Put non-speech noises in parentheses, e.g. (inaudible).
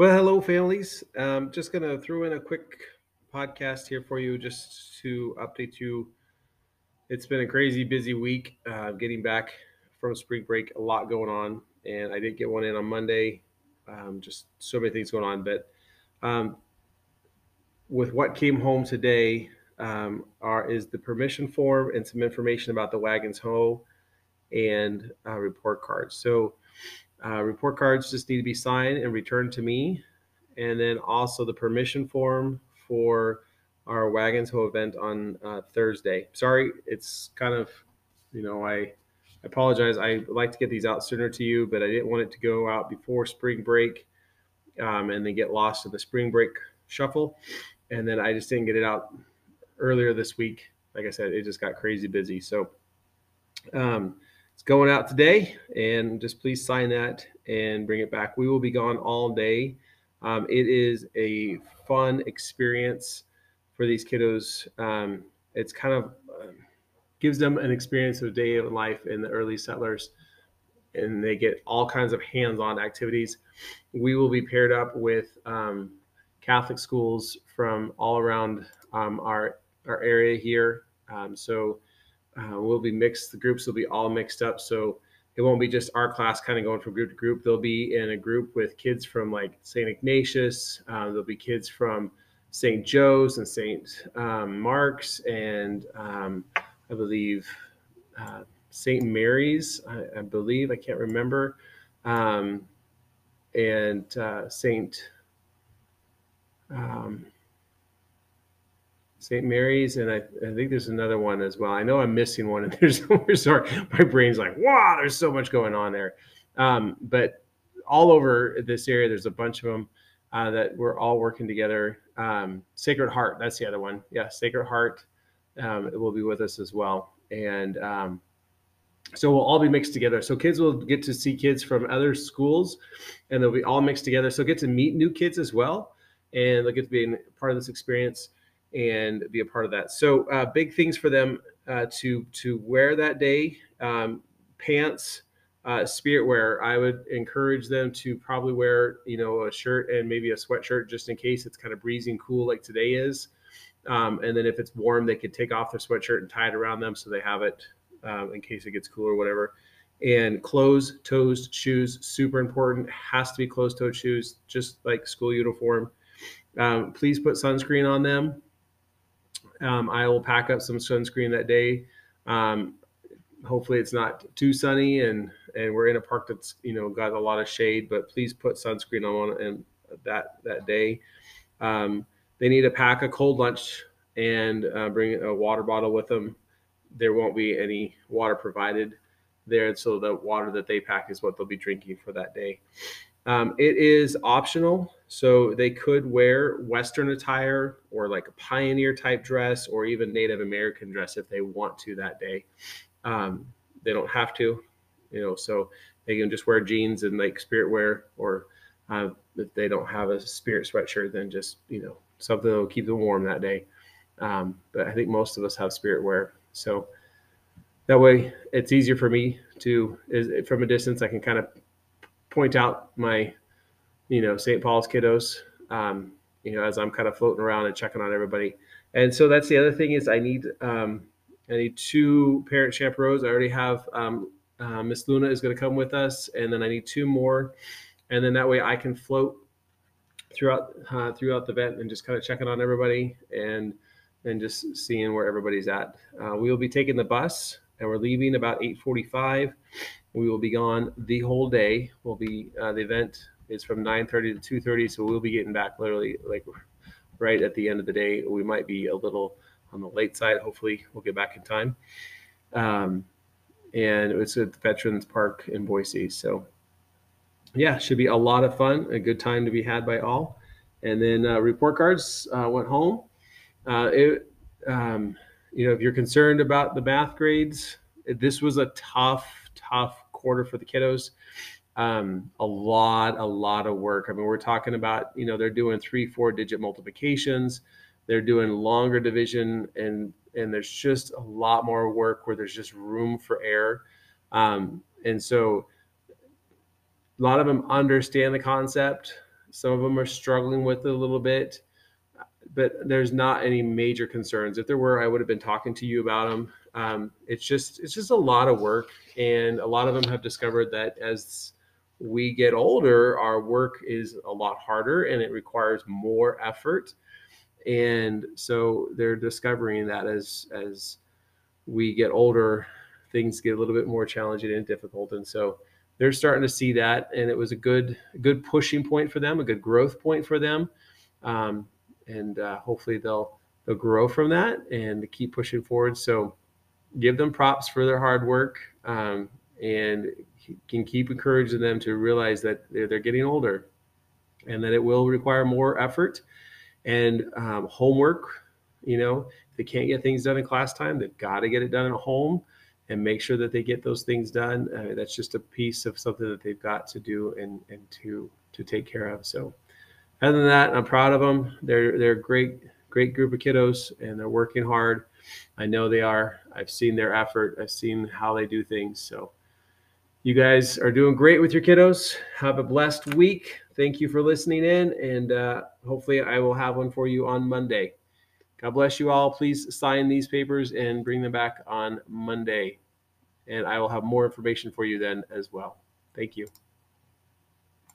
Well, hello, families. Um, just going to throw in a quick podcast here for you just to update you. It's been a crazy busy week uh, getting back from spring break, a lot going on, and I didn't get one in on Monday. Um, just so many things going on. But um, with what came home today um, are is the permission form and some information about the wagons ho and uh, report cards. So uh, report cards just need to be signed and returned to me. And then also the permission form for our Wagons Ho event on uh, Thursday. Sorry, it's kind of, you know, I, I apologize. I like to get these out sooner to you, but I didn't want it to go out before spring break um, and then get lost in the spring break shuffle. And then I just didn't get it out earlier this week. Like I said, it just got crazy busy. So, um, it's going out today, and just please sign that and bring it back. We will be gone all day. Um, it is a fun experience for these kiddos. Um, it's kind of uh, gives them an experience of a day of life in the early settlers, and they get all kinds of hands-on activities. We will be paired up with um, Catholic schools from all around um, our our area here. Um, so uh, we'll be mixed. The groups will be all mixed up. So it won't be just our class kind of going from group to group. They'll be in a group with kids from like St. Ignatius. Uh, there'll be kids from St. Joe's and St. Um, Mark's and um, I believe uh, St. Mary's, I, I, believe, I can't remember, um, and uh, St. Um, St. Mary's, and I, I, think there's another one as well. I know I'm missing one, and (laughs) there's sorry, my brain's like, wow, there's so much going on there. Um, but all over this area, there's a bunch of them uh, that we're all working together. Um, Sacred Heart, that's the other one. Yeah, Sacred Heart um, will be with us as well, and um, so we'll all be mixed together. So kids will get to see kids from other schools, and they'll be all mixed together. So get to meet new kids as well, and they'll get to be part of this experience and be a part of that. So uh, big things for them uh, to to wear that day: um, pants, uh, spirit wear. I would encourage them to probably wear you know a shirt and maybe a sweatshirt just in case it's kind of breezy and cool like today is. Um, and then if it's warm, they could take off their sweatshirt and tie it around them so they have it um, in case it gets cool or whatever. And closed toes shoes, super important. Has to be closed toed shoes, just like school uniform. Um, please put sunscreen on them. Um, I will pack up some sunscreen that day. Um, hopefully, it's not too sunny and and we're in a park that's you know got a lot of shade. But please put sunscreen on and that that day. Um, they need to pack a cold lunch and uh, bring a water bottle with them. There won't be any water provided there, so the water that they pack is what they'll be drinking for that day. Um, it is optional, so they could wear Western attire or like a pioneer type dress or even Native American dress if they want to that day. Um, they don't have to, you know, so they can just wear jeans and like spirit wear, or uh, if they don't have a spirit sweatshirt, then just you know something that will keep them warm that day. Um, but I think most of us have spirit wear, so that way it's easier for me to is from a distance I can kind of point out my, you know, St. Paul's kiddos, um, you know, as I'm kind of floating around and checking on everybody. And so that's the other thing is I need um, I need two parent chaperones. I already have um, uh, Miss Luna is going to come with us, and then I need two more, and then that way I can float throughout uh, throughout the event and just kind of checking on everybody and and just seeing where everybody's at. Uh, we will be taking the bus and we're leaving about 8:45 we will be gone the whole day. We'll be uh, the event is from 9:30 to 2:30, so we'll be getting back literally like right at the end of the day. We might be a little on the late side. Hopefully, we'll get back in time. Um, and it's at Veterans Park in Boise. So, yeah, should be a lot of fun. A good time to be had by all. And then uh, report cards uh, went home. Uh, it, um, you know, if you're concerned about the math grades, this was a tough tough quarter for the kiddos. Um, a lot, a lot of work. I mean, we're talking about, you know, they're doing three, four digit multiplications. They're doing longer division and, and there's just a lot more work where there's just room for error. Um, and so a lot of them understand the concept, Some of them are struggling with it a little bit, but there's not any major concerns. If there were, I would have been talking to you about them. Um, it's just it's just a lot of work, and a lot of them have discovered that as we get older, our work is a lot harder and it requires more effort. And so they're discovering that as as we get older, things get a little bit more challenging and difficult. And so they're starting to see that, and it was a good good pushing point for them, a good growth point for them, um, and uh, hopefully they'll they'll grow from that and keep pushing forward. So give them props for their hard work, um, and can keep encouraging them to realize that they're, they're getting older, and that it will require more effort and um, homework. You know, if they can't get things done in class time, they've got to get it done at home and make sure that they get those things done. Uh, that's just a piece of something that they've got to do and, and to to take care of. So, other than that, I'm proud of them. They're they're a great great group of kiddos, and they're working hard. I know they are. I've seen their effort. I've seen how they do things. So, you guys are doing great with your kiddos. Have a blessed week. Thank you for listening in, and uh, hopefully, I will have one for you on Monday. God bless you all. Please sign these papers and bring them back on Monday. And I will have more information for you then as well. Thank you.